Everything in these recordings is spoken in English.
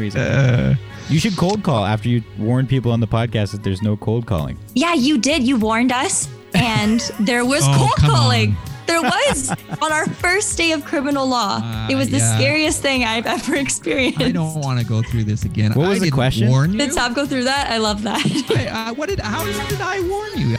reason. Uh, you should cold call after you warn people on the podcast that there's no cold calling. Yeah, you did. You warned us, and there was Oh, cold calling. on. There was on our first day of criminal law. Uh, it was the yeah. scariest thing I've ever experienced. I don't want to go through this again. What was I the question? Warn you. Did Tom go through that? I love that. Hey, uh, what did? How did I warn you?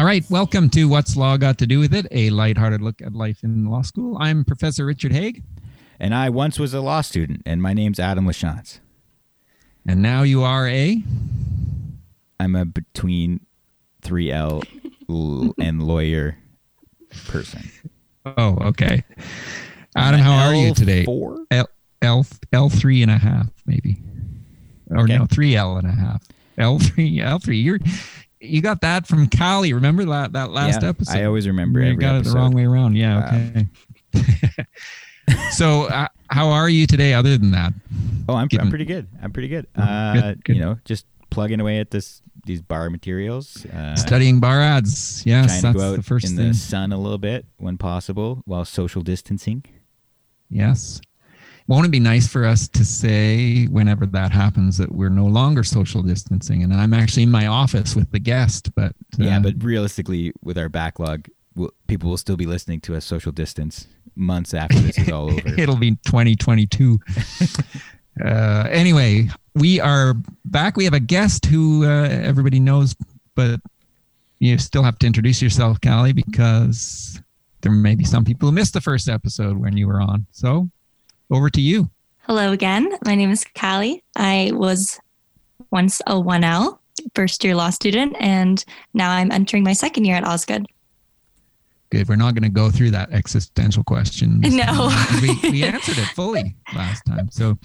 All right, welcome to What's Law Got to Do with It, a lighthearted look at life in law school. I'm Professor Richard Haigh, And I once was a law student, and my name's Adam Lachance. and now you are a. I'm a between 3L and lawyer person. Oh, okay. Adam, how are you today? Four? L L L three and a half, maybe, or Okay. no, three L and a half. L three, L three. You're you got that from Cali. Remember that that last Yeah, episode? I always remember You got it the wrong way around. Yeah. Wow. Okay. so, uh, how are you today? Other than that, Oh, I'm, Given- I'm pretty good. I'm pretty good. Uh, good, good. You know, just plugging away at this these bar materials. Uh, studying bar ads. Yes, trying to that's go out the first in thing. the sun a little bit when possible while social distancing. Yes. Won't it be nice for us to say whenever that happens that we're no longer social distancing? And I'm actually in my office with the guest, but Yeah, uh, but realistically, with our backlog, we'll, people will still be listening to us social distance months after this is all over. it'll be 2022. uh, anyway, we are back. We have a guest who uh, everybody knows, but you still have to introduce yourself, Callie, because there may be some people who missed the first episode when you were on. So over to you. Hello again. My name is Callie. I was once a 1L, first year law student, and now I'm entering my second year at Osgoode. Good. We're not going to go through that existential question. No. we, we answered it fully last time. So,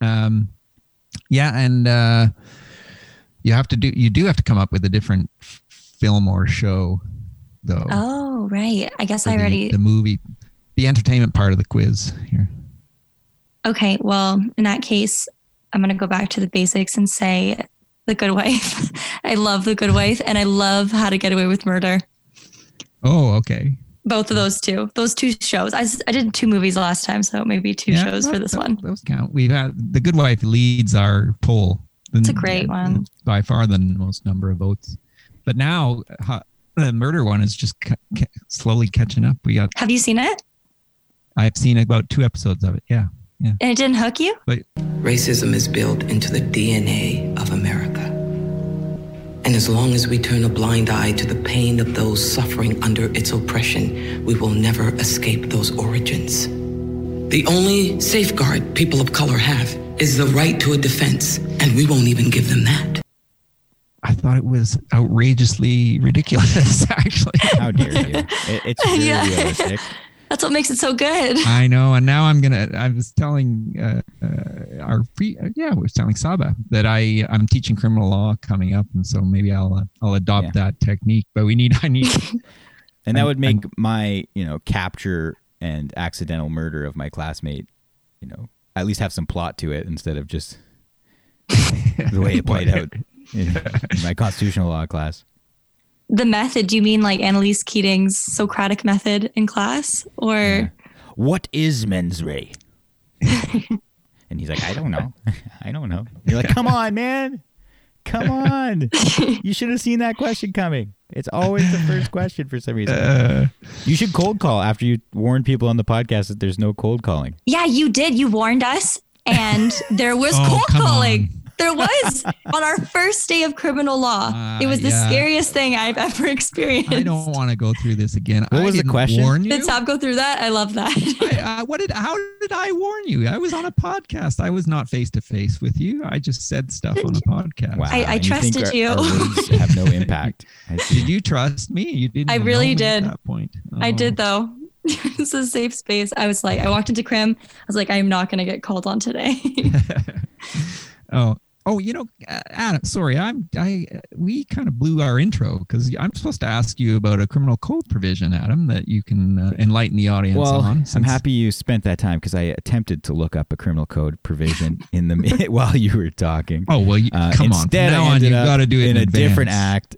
um, yeah, and uh, you have to do. You do have to come up with a different f- film or show, though. Oh, right. I guess I the- already. the movie, the entertainment part of the quiz here. Okay, well, in that case, I'm going to go back to the basics and say The Good Wife. I love The Good Wife and I love How to Get Away with Murder. Oh, okay. Both of those two, those two shows. I, I did two movies last time, so maybe two Yeah, shows for this that- one. Those count. We've had the Good Wife leads our poll. It's a great one. by far the most number of votes. But now uh, the murder one is just ca- ca- slowly catching up. We got. Have you seen it? I've seen about two episodes of it. Yeah, yeah. And it didn't hook you? Racism is built into the DNA of America. And as long as we turn a blind eye to the pain of those suffering under its oppression, we will never escape those origins. The only safeguard people of color have is the right to a defense, and we won't even give them that. I thought it was outrageously ridiculous. Actually, How dare you? It, it's very Yeah. realistic. That's what makes it so good. I know, and now I'm gonna. I was telling uh, uh, our pre, uh, yeah, we was telling Saba that I I'm teaching criminal law coming up, and so maybe I'll uh, I'll adopt Yeah. that technique. But we need I need And that I'm- would make my, you know, capture and accidental murder of my classmate, you know, at least have some plot to it instead of just the way it played out in, in my constitutional law class. The method, do you mean like Annalise Keating's Socratic method in class? Or Yeah. What is mens rea? and he's like, I don't know. I don't know. You're like, come on, man. Come on. You should have seen that question coming. It's always the first question for some reason. uh, you should cold call after you warn people on the podcast that there's no cold calling. Yeah, you did. You warned us, and there was Oh, cold calling. on. There was on our first day of criminal law. Ah, it was the yeah. scariest thing I've ever experienced. I don't want to go through this again. What I was the question? Warn you? Did Tom go through that? I love that. I, uh, what did? How did I warn you? I was on a podcast. I was not face to face with you. I just said stuff on a podcast. Wow. I- I you think trusted you. Our words have no impact. Did you trust me? You didn't. I really know me did. At that point, I Oh. did though. it's a safe space. I was like, I walked into Crim. I was like, I'm not going to get called on today. Oh, Oh, you know, uh, Adam. Sorry, I'm. I we kind of blew our intro because I'm supposed to ask you about a criminal code provision, Adam, that you can uh, enlighten the audience Well, on. I'm happy you spent that time because I attempted to look up a criminal code provision in the while you were talking. Oh well, you, Uh, come on. instead, now on, you got to do it in, in, a different act.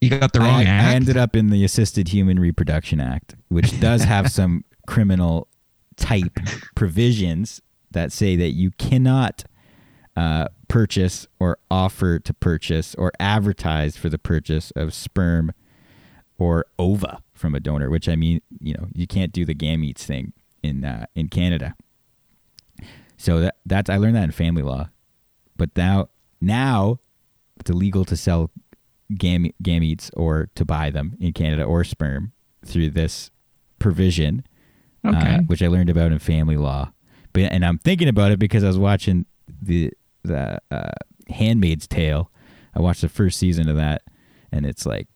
You got the wrong I, act. I ended up in the Assisted Human Reproduction Act, which does have some criminal type provisions that say that you cannot uh, purchase or offer to purchase or advertise for the purchase of sperm or ova from a donor. Which I mean, you know, you can't do the gametes thing in uh, in Canada. So that that's I learned that in family law, but now now it's illegal to sell game, gametes or to buy them in Canada or sperm through this provision, uh, which I learned about in family law. But and I'm thinking about it because I was watching the the uh, Handmaid's Tale. I watched the first season of that, and it's like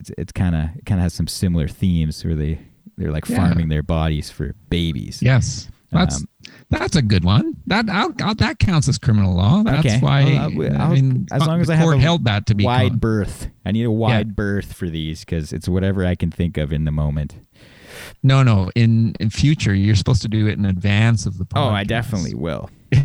it's it's kind of it kind of has some similar themes where they they're like Yeah. farming their bodies for babies. Yes, that's Um, that's a good one. That I'll, I'll, that counts as criminal law. That's Okay. why. Well, I'll- I mean, as long as I have held that to be wide con- berth. I need a wide berth for these because it's whatever I can think of in the moment. No, no. In in future, you're supposed to do it in advance of the. Podcast. Oh, I definitely will.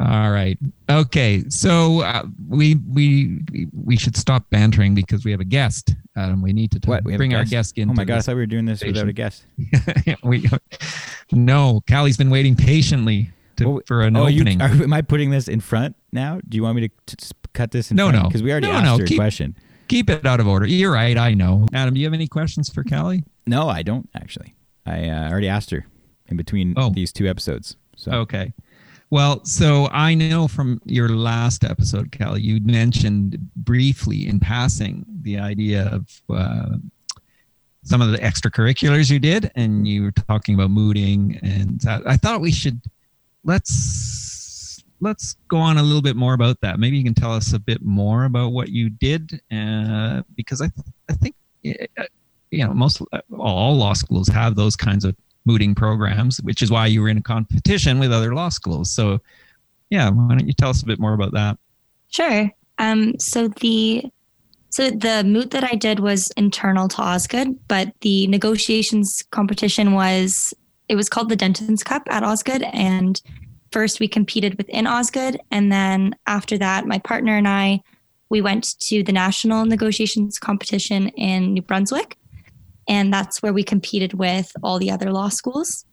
All right. Okay. So uh, we we we should stop bantering because we have a guest. Um, we need to talk, We bring our guest? in. Oh my god, I thought we were doing this station. without a guest. we, no, Callie's been waiting patiently to, Well, for an oh, You, are, am I putting this in front now? Do you want me to t- s- cut this in No, front? no. Because we already No, asked no, her a keep- question. Keep it out of order. You're right. I know. Adam, do you have any questions for Callie? No, I don't actually. I uh, already asked her in between Oh. these two episodes. So Okay. Well, so I know from your last episode, Cal, you mentioned briefly in passing the idea of uh, some of the extracurriculars you did, and you were talking about mooting, and. I thought we should let's let's go on a little bit more about that. Maybe you can tell us a bit more about what you did, uh, because I I think uh, you know most all law schools have those kinds of mooting programs, which is why you were in a competition with other law schools. So, yeah, why don't you tell us a bit more about that? Sure. Um, so the so the moot that I did was internal to Osgoode, but the negotiations competition was it was called the Dentons Cup at Osgoode, and first we competed within Osgoode, and then after that, my partner and I we went to the national negotiations competition in New Brunswick, and that's where we competed with all the other law schools,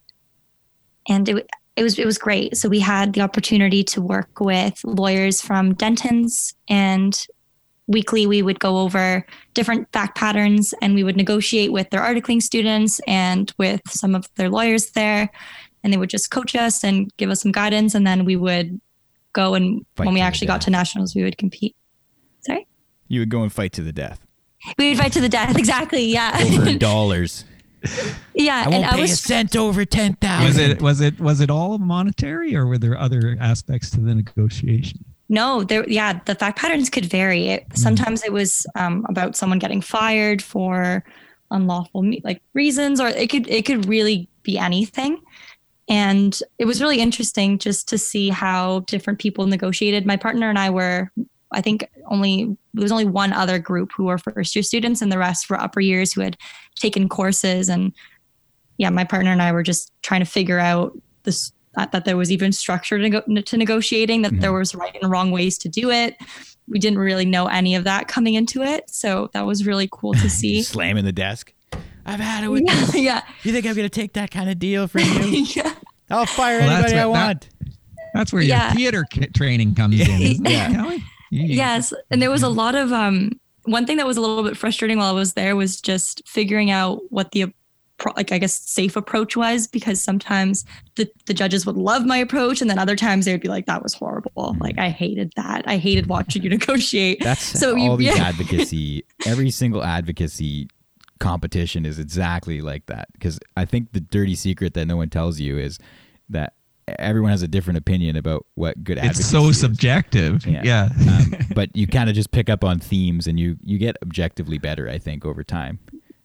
and it it was it was great. So we had the opportunity to work with lawyers from Dentons and weekly we would go over different fact patterns and we would negotiate with their articling students and with some of their lawyers there and they would just coach us and give us some guidance and then we would go and Fight when we actually got to nationals we would compete. Sorry? you would go and fight to the death We would fight to the death. Exactly. Yeah. over dollars. yeah. I and won't I pay a was cent over ten Was it was it was it all monetary, or were there other aspects to the negotiation? No, there. Yeah, the fact patterns could vary. It, sometimes it was um, about someone getting fired for unlawful like reasons, or it could it could really be anything. And it was really interesting just to see how different people negotiated. My partner and I were, I think, only there was only one other group who were first year students, and the rest were upper years who had taken courses. And yeah, my partner and I were just trying to figure out this that, that there was even structure to, nego- to negotiating, that there mm-hmm. was right and wrong ways to do it. We didn't really know any of that coming into it, so that was really cool to see. Slamming the desk. I've had it with yeah, this. yeah, You think I'm gonna take that kind of deal from you? yeah. I'll fire Well, anybody I what- that- want. That's where Yeah. your theater ca- training comes in. Isn't Yeah. It, Callie? You- Yes, and there was a lot of um. One thing that was a little bit frustrating while I was there was just figuring out what the like I guess safe approach was because sometimes the the judges would love my approach and then other times they would be like that was horrible. Like I hated that. I hated watching you negotiate. That's So all you- these yeah. advocacy. Every single advocacy competition is exactly like that. Because I think the dirty secret that no one tells you is that everyone has a different opinion about what good advocacy It's so is. subjective. Yeah. Yeah. um, but you kind of just pick up on themes and you you get objectively better. I think over time.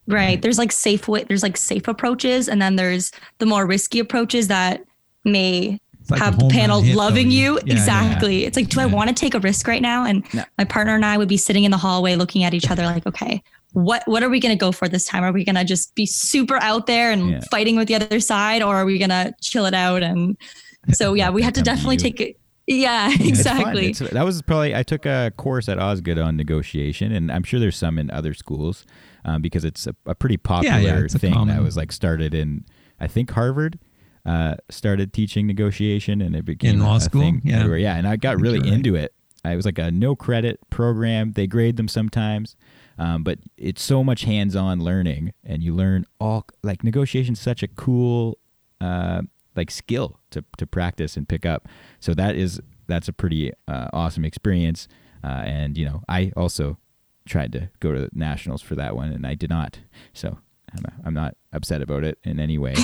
Right. There's like safe way there's like safe approaches and then there's the more risky approaches that may like have the panel hit, loving you. Yeah, yeah. exactly. It's like, do I want to take a risk right now? And No. my partner and I would be sitting in the hallway looking at each other like, okay, what what are we gonna go for this time? Are we gonna just be super out there and Yeah. fighting with the other side, or are we gonna chill it out? And so yeah, we had to definitely you. take it. Yeah, exactly. It's- that was probably I took a course at Osgoode on negotiation, and I'm sure there's some in other schools um, because it's a, a pretty popular it's a thing that was like started in I think Harvard uh, started teaching negotiation, and it became in law a school? thing Yeah. everywhere. yeah. And I got really you're right. into it. I was like a no credit program. They grade them sometimes. Um, but it's so much hands-on learning, and you learn all like negotiation is such a cool uh, like skill to, to practice and pick up. So that is that's a pretty uh, awesome experience. Uh, and you know, I also tried to go to nationals for that one, and I did not. So I'm, I'm not upset about it in any way.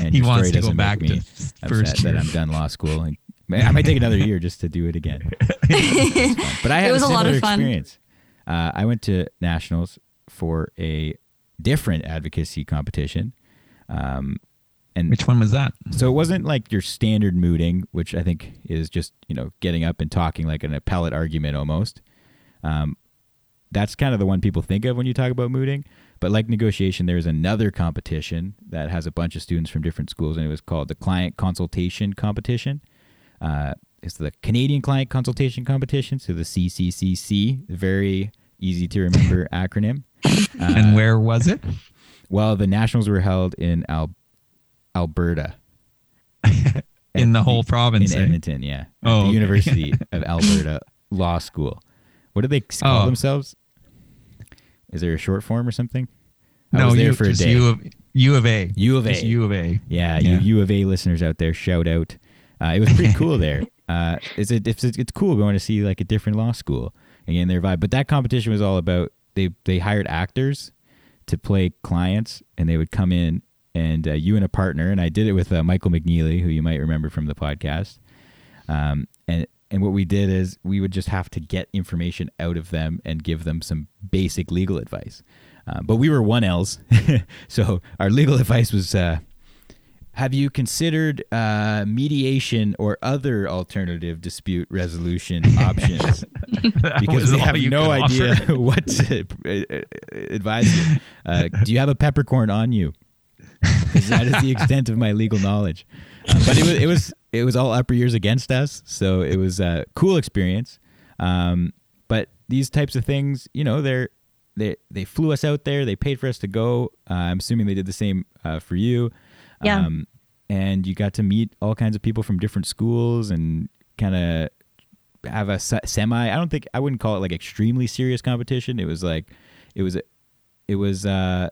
and He wants story to go back me to upset first that. I'm done law school. And I might take another year just to do it again. But I had It was a a lot of fun. experience. Uh, I went to nationals for a different advocacy competition. Um, and Which one was that? so it wasn't like your standard mooting, which I think is just you know getting up and talking like an appellate argument almost. Um, that's kind of the one people think of when you talk about mooting. But like negotiation, there's another competition that has a bunch of students from different schools, and it was called the Client Consultation Competition. Uh, it's the Canadian Client Consultation Competition, so the CCCC, very easy to remember acronym. Uh, and where was it? Well, the nationals were held in Al- Alberta. In the whole province. in eh? Edmonton, yeah. Oh, the okay. University of Alberta Law School. What do they call Oh. themselves? Is there a short form or something? I No, was there you, for a day. U of, U of A. U of A. Just U of A. yeah, Yeah. you U of A listeners out there, shout out. Uh, it was pretty cool there. Uh, it's, a, it's it's cool going to see like a different law school and getting their vibe. But that competition was all about they they hired actors to play clients, and they would come in and uh, you and a partner, and I did it with uh, Michael McNeely, who you might remember from the podcast. Um, and and what we did is we would just have to get information out of them and give them some basic legal advice. Uh, but we were one L's, so our legal advice was: uh, Have you considered uh, mediation or other alternative dispute resolution options? Because we have no idea offer. what to uh, uh, advise you. Uh, do you have a peppercorn on you? that is the extent of my legal knowledge. Uh, but it was it was it was all upper years against us, so it was a cool experience. Um, but these types of things, you know, they're they they flew us out there. They paid for us to go. Uh, I'm assuming they did the same uh, for you. Yeah. Um, and you got to meet all kinds of people from different schools and kind of have a semi. I don't think I wouldn't call it like extremely serious competition. It was like it was it was uh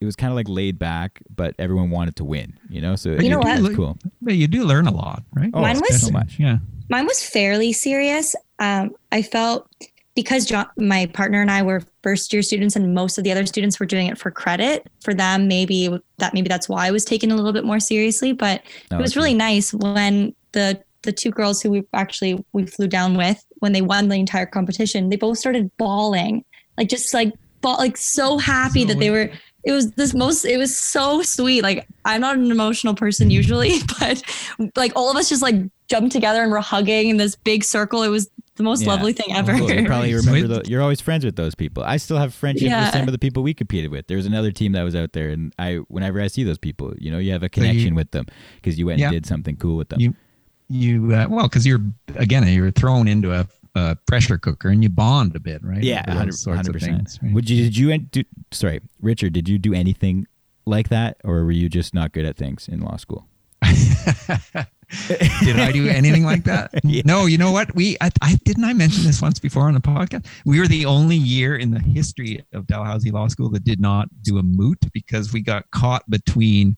it was kind of like laid back, but everyone wanted to win. You know, so You know it, what? it was cool. But you do learn a lot, right? Oh, Mine was- so much. Yeah. Mine was fairly serious. Um, I felt because John, my partner and I were first year students, and most of the other students were doing it for credit. For them, maybe that maybe that's why I was taken a little bit more seriously. But No, it was really nice when the the two girls who we actually we flew down with when they won the entire competition, they both started bawling, like just like ball, like so happy that they were. It was this most. It was so sweet. Like I'm not an emotional person usually, but like all of us just like jumped together and were hugging in this big circle. It was the most Yeah. lovely thing ever. Cool. You probably remember. Sweet. The, you're always friends with those people. I still have friendship Yeah. with some of the people we competed with. There was another team that was out there, and I, whenever I see those people, you know, you have a connection with them because you went Yeah. and did something cool with them. You, you, uh, well, because you're again, you're thrown into a, a pressure cooker and you bond a bit, right? yeah, hundred percent. right? Would you? Did you? Do, sorry, Richard. Did you do anything like that, or were you just not good at things in law school? Did I do anything like that? Yeah. No, you know what? We I, I didn't I mention this once before on the podcast. We were the only year in the history of Dalhousie Law School that did not do a moot because we got caught between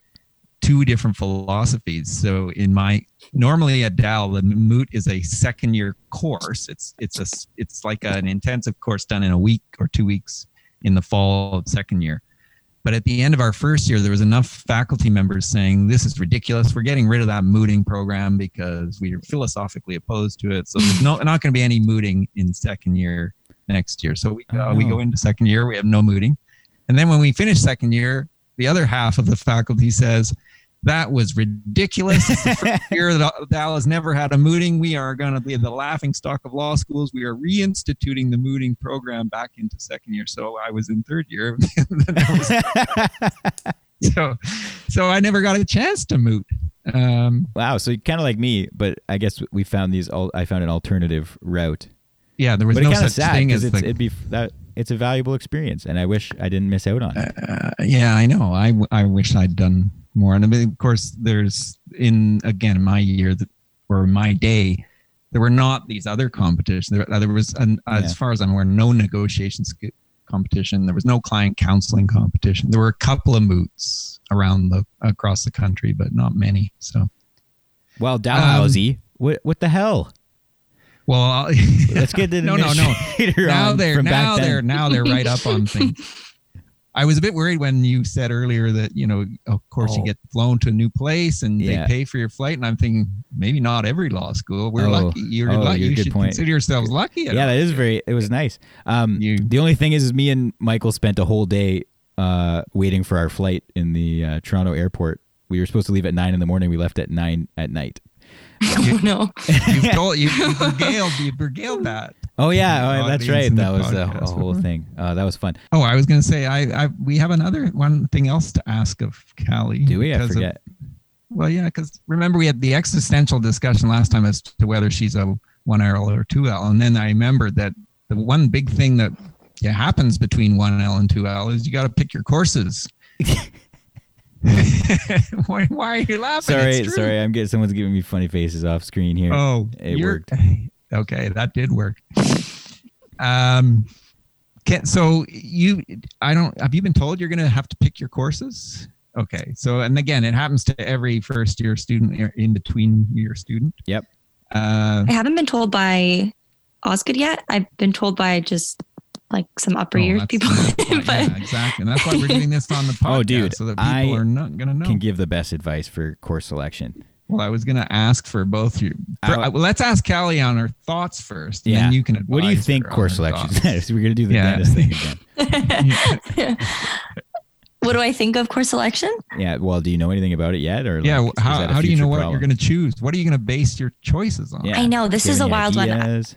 two different philosophies. So in my normally at Dal, the moot is a second year course. It's it's a it's like an intensive course done in a week or two weeks in the fall of second year. But at the end of our first year, there was enough faculty members saying, This is ridiculous. We're getting rid of that mooting program because we are philosophically opposed to it. So there's no, not going to be any mooting in second year next year. So we, uh, we Oh. go into second year, we have no mooting. And then when we finish second year, the other half of the faculty says, that was ridiculous. It's the first year that Dallas never had a mooting. We are going to be the laughing stock of law schools. We are reinstituting the mooting program back into second year. So I was in third year. so, so I never got a chance to moot. Um, wow. So kind of like me, but I guess we found these. Al- I found an alternative route. yeah, there was But no such sad thing as it's, like, it'd be that it's a valuable experience, and I wish I didn't miss out on it. Uh, yeah, I know. I, I wish I'd done more. And I mean, of course, there's in again my year that, or my day, there were not these other competitions. There, uh, there was, an, Yeah. as far as I'm aware, no negotiations competition. There was no client counseling competition. There were a couple of moots around the across the country, but not many. So, Well, Dalhousie, what what the hell? well, Let's get the no, no, no. now they're now they're now they're right up on things. I was a bit worried when you said earlier that you know, of course, Oh. you get flown to a new place and Yeah. they pay for your flight, and I'm thinking maybe not every law school. We're Oh. lucky. You're Oh, lucky. you're You good should point. consider yourselves lucky. Yeah, that is very. It was nice. Um, You- the only thing is, is me and Michael spent a whole day uh, waiting for our flight in the uh, Toronto airport. We were supposed to leave at nine in the morning. We left at nine at night. Oh no. You've told you you regaled you regaled that. Oh yeah, oh, that's right. That was a, a whole thing. Uh, that was fun. Oh, I was going to say I, I we have another one thing else to ask of Callie. Do we? I because of- Well, yeah, because remember we had the existential discussion last time as to whether she's a one L or two L, and then I remembered that the one big thing that yeah, happens between one L and two L is you got to pick your courses. why, why are you laughing? sorry, sorry. I'm getting someone's giving me funny faces off screen here. Oh, It worked. Okay, that did work. Um, can, so you, I don't. Have you been told you're going to have to pick your courses? Okay, so and again, it happens to every first year student or in between year student. Yep. Uh, I haven't been told by Osgoode yet. I've been told by just like some upper oh, years that's people. but yeah, exactly. And that's why we're doing this on the podcast, Oh, dude, so that people I are not going to know. Can give the best advice for course selection. Well, I was going to ask for both you. For- uh, well, let's ask Callie on her thoughts first. And Yeah. then you can. What do you think course selection thoughts. is? We're gonna do the Yeah. dentist thing again. what do I think of course selection? Yeah. Well, do you know anything about it yet, or Yeah, like, how, how do you know what problem? you're going to choose? What are you going to base your choices on? Yeah. I know this is a have any wild one. ideas?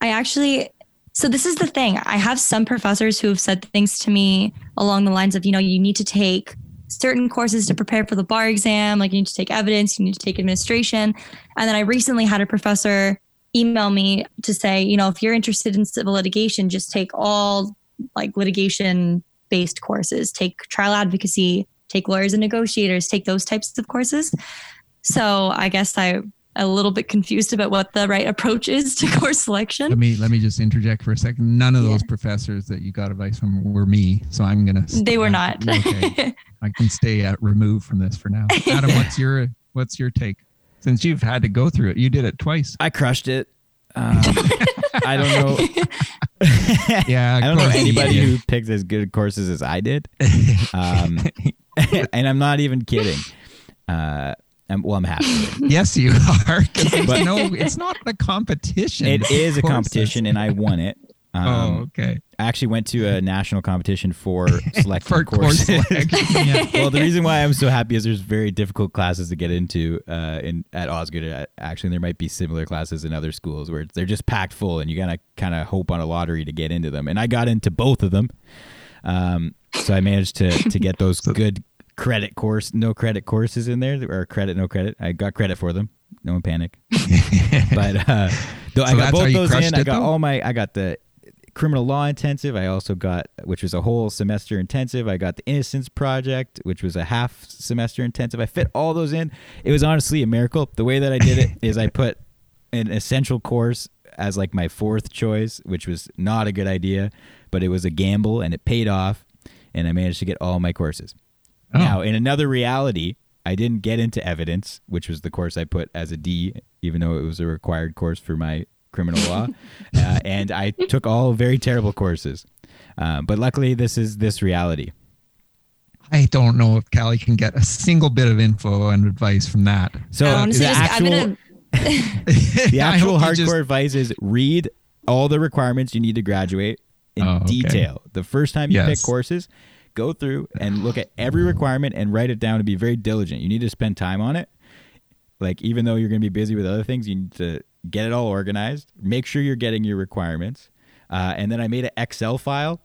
I actually, so this is the thing. I have some professors who have said things to me along the lines of, you know, you need to take certain courses to prepare for the bar exam. Like you need to take evidence, you need to take administration. And then I recently had a professor email me to say, you know, if you're interested in civil litigation, just take all like litigation based courses, take trial advocacy, take lawyers and negotiators, take those types of courses. So I guess I a little bit confused about what the right approach is to course selection. Let me let me just interject for a second. None of Yeah. those professors that you got advice from were me, so I'm gonna. They were not. okay, I can stay at, removed from this for now. Adam, what's your what's your take? Since you've had to go through it, you did it twice. I crushed it. Um, I don't know. Yeah, I don't know anybody who picked as good courses as I did. Um, and I'm not even kidding. Uh, I'm, well, I'm happy. yes, you are. But- no, it's not a competition. It is a competition, and I won it. Um, oh, okay. I actually went to a national competition for selecting For course courses. selection. Yeah. well, the reason why I'm so happy is there's very difficult classes to get into uh, in at Osgoode. Uh, Actually, there might be similar classes in other schools where they're just packed full, and you gotta kind of hope on a lottery to get into them. And I got into both of them, um, so I managed to to get those good credit course, no credit courses in there, or credit, no credit. I got credit for them. No one panic. but uh, though I got both those in. I got though? all my. I got the criminal law intensive. I also got, which was a whole semester intensive. I got the Innocence Project, which was a half semester intensive. I fit all those in. It was honestly a miracle. The way that I did it is I put an essential course as like my fourth choice, which was not a good idea, but it was a gamble and it paid off. And I managed to get all my courses. Oh. Now, in another reality, I didn't get into evidence, which was the course I put as a D, even though it was a required course for my criminal law. uh, and I took all very terrible courses. Um, but luckily, this is this reality. I don't know if Callie can get a single bit of info and advice from that. So I honestly the just, actual, I'm gonna the actual hope you hardcore just- advice is read all the requirements you need to graduate in Oh, okay. detail. The first time you Yes. pick courses, go through and look at every requirement and write it down and be very diligent. You need to spend time on it. Like even though you're going to be busy with other things, you need to get it all organized. Make sure you're getting your requirements. Uh, and then I made an Excel file,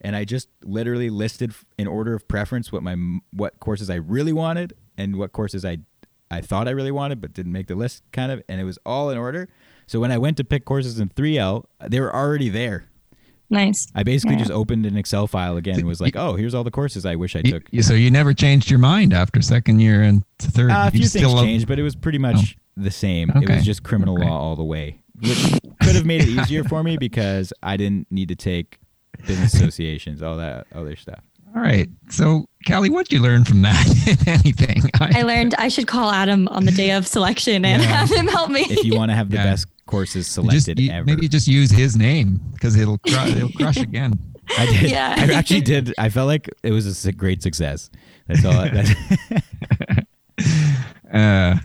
and I just literally listed in order of preference what my what courses I really wanted and what courses I I thought I really wanted but didn't make the list, kind of. And it was all in order. So when I went to pick courses in 3L, they were already there. Nice. I basically Yeah. just opened an Excel file again and was like, oh, here's all the courses I wish I took. you- so you never changed your mind after second year and third. Uh, a You few things still- changed, but it was pretty much the same. It was just criminal Okay. law all the way, which could have made it easier for me because I didn't need to take business associations, all that other stuff. All right. So, Callie, what'd you learn from that? if anything? I learned I should call Adam on the day of selection and Yeah. have him help me. If you want to have the Yeah. best courses just, selected you- ever, maybe just use his name because it'll cru- it'll crush again. I did. Yeah. I actually did. I felt like it was a great success. That's all. That's, Uh,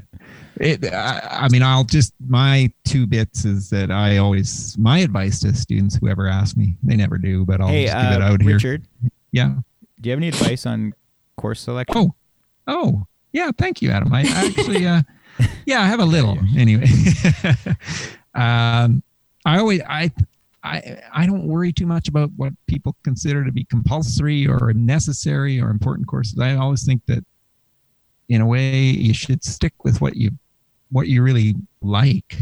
it, I, I mean, I'll just my two bits is that I always my advice to students, whoever ask me, they never do, but I'll hey, just give it uh, out here. Richard, Yeah. do you have any advice on course selection? Oh, oh, yeah. Thank you, Adam. I actually, uh, yeah, I have a little anyway. um, I always, I, I, I don't worry too much about what people consider to be compulsory or necessary or important courses. I always think that, in a way, you should stick with what you, what you really like.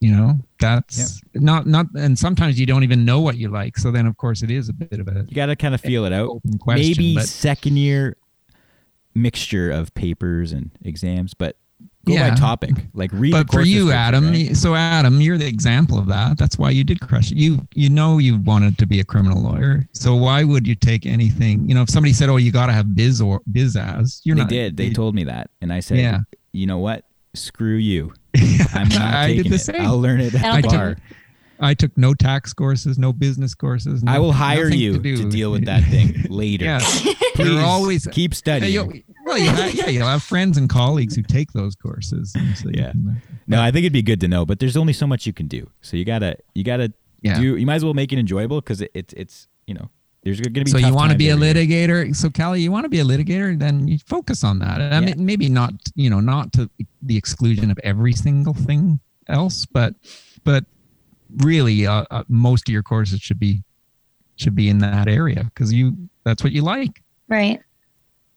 You know, that's not not, and sometimes you don't even know what you like. So then, of course, it is a bit of a You got to kind of feel it out. question. Maybe but second year mixture of papers and exams, but go Yeah. by topic. Like read. but for you adam right? so adam you're the example of that that's why you did crush it you you know you wanted to be a criminal lawyer so why would you take anything you know if somebody said oh you got to have biz or biz as you're they not did. They you- told me that, and I said, Yeah. you know what? Screw you. I'm not I taking did the it. same. I'll learn it at the bar. I took no tax courses no business courses I will hire you do. to, deal with that thing later. yeah Please you're always keep studying. you'll, well, you have, yeah, you'll have friends and colleagues who take those courses. so Yeah. can- uh, No, I think it'd be good to know, but there's only so much you can do. So you gotta, you gotta Yeah. do. You might as well make it enjoyable because it, it's, it's, you know, there's gonna be. so you want to be a year. litigator so callie you want to be a litigator then you focus on that i Yeah. mean maybe not you know not to the exclusion of every single thing else but but really uh, uh, most of your courses should be should be in that area because you that's what you like right.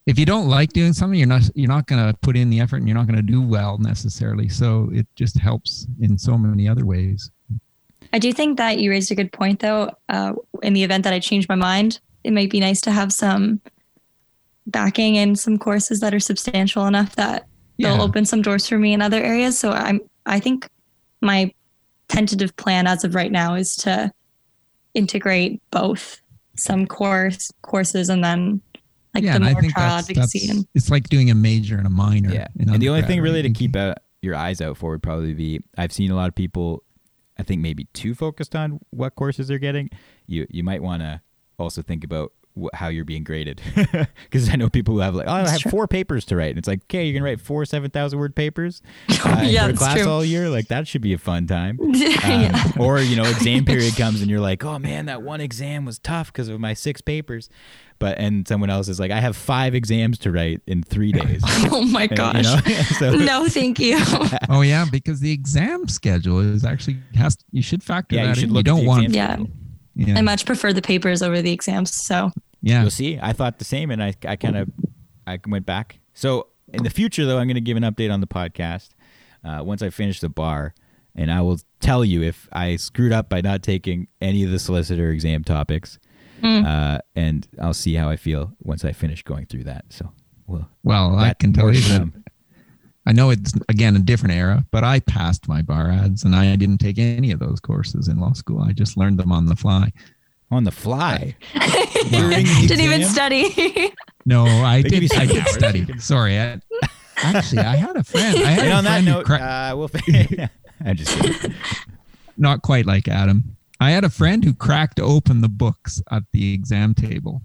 if you don't like doing something you're not you're not going to put in the effort and you're not going to do well necessarily so it just helps in so many other ways I do think that you raised a good point, though. Uh, in the event that I change my mind, it might be nice to have some backing and some courses that are substantial enough that Yeah. they'll open some doors for me in other areas. So I'm, I think my tentative plan as of right now is to integrate both some course courses and then like yeah the and i more think trial that's, advocacy that's and it's like doing a major and a minor Yeah, in and the only thing really to keep out your eyes out for would probably be I've seen a lot of people, I think maybe too focused on what courses they're getting. You you might want to also think about wh- how you're being graded because I know people who have like oh I have true. four papers to write and it's like okay you're gonna write four seven thousand word papers uh, Yeah, for a class true. all year like that should be a fun time. Um, yeah. Or you know, exam period comes and you're like, oh man, that one exam was tough because of my six papers. But and someone else is like, I have five exams to write in three days. Oh my And, gosh. you know? so, no, thank you. oh yeah, because the exam schedule is actually has you should factor yeah, you that should in. look. you don't want exam Yeah. Schedule. yeah, I much prefer the papers over the exams. So yeah. You'll see. I thought the same, and I, I kind of, I went back. So in the future, though, I'm going to give an update on the podcast uh, once I finish the bar, and I will tell you if I screwed up by not taking any of the solicitor exam topics, Mm. uh, and I'll see how I feel once I finish going through that. So, well, Well, I can tell you to that come. I know it's again a different era, but I passed my bar ads and I didn't take any of those courses in law school. I just learned them on the fly. on the fly. Didn't even study. No, I They did. you I did study. Sorry, I, actually, I had a friend. I had And a on that friend who note, cra- uh, we'll. I'm just kidding. not quite like Adam. I had a friend who cracked open the books at the exam table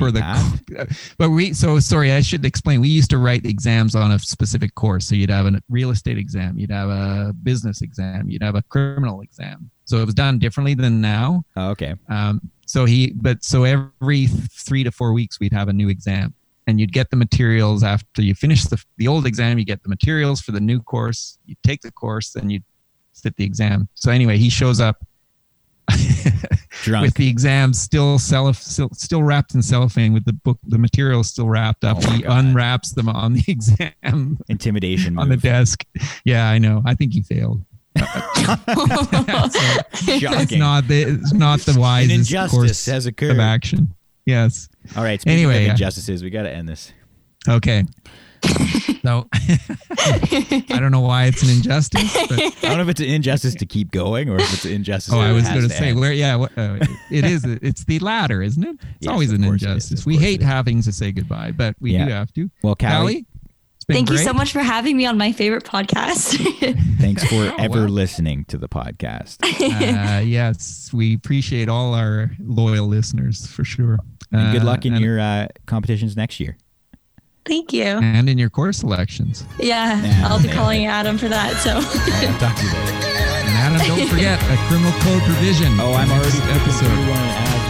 for the but we so sorry i should explain we used to write exams on a specific course so you'd have a real estate exam you'd have a business exam you'd have a criminal exam so it was done differently than now Oh, okay. um, So he, but so every three to four weeks we'd have a new exam, and you'd get the materials after you finish the the old exam. You get the materials for the new course. You take the course, then you sit the exam. So anyway, he shows up Drunk. with the exams still still, still wrapped in cellophane with the book, the materials still wrapped up. Oh he God. unwraps them on the exam Intimidation on the desk. Yeah, I know. I think he failed. It's not the it's not the An wisest injustice course has of action. Yes. All right. Anyway, of injustices, we got to end this. Okay. So I don't know why it's an injustice, but I don't know if it's an injustice to keep going or if it's an injustice. oh, I was going to say end. where yeah, what, uh, it is. It's the latter, isn't it? It's Yes, always an course it is, injustice. We hate having to say goodbye, but we Yeah. do have to. Well, Callie, Callie, it's been Thank you so much for having me on my favorite podcast. thanks for Oh, ever wow. listening to the podcast. uh, yes, we appreciate all our loyal listeners for sure. And good Uh, luck in and, your uh, competitions next year. Thank you. and in your course selections. Yeah, Yeah, I'll be yeah. calling Adam for that. So I'll talk to you later. And Adam, don't forget a criminal code provision. Oh, I'm Next already episode. episode.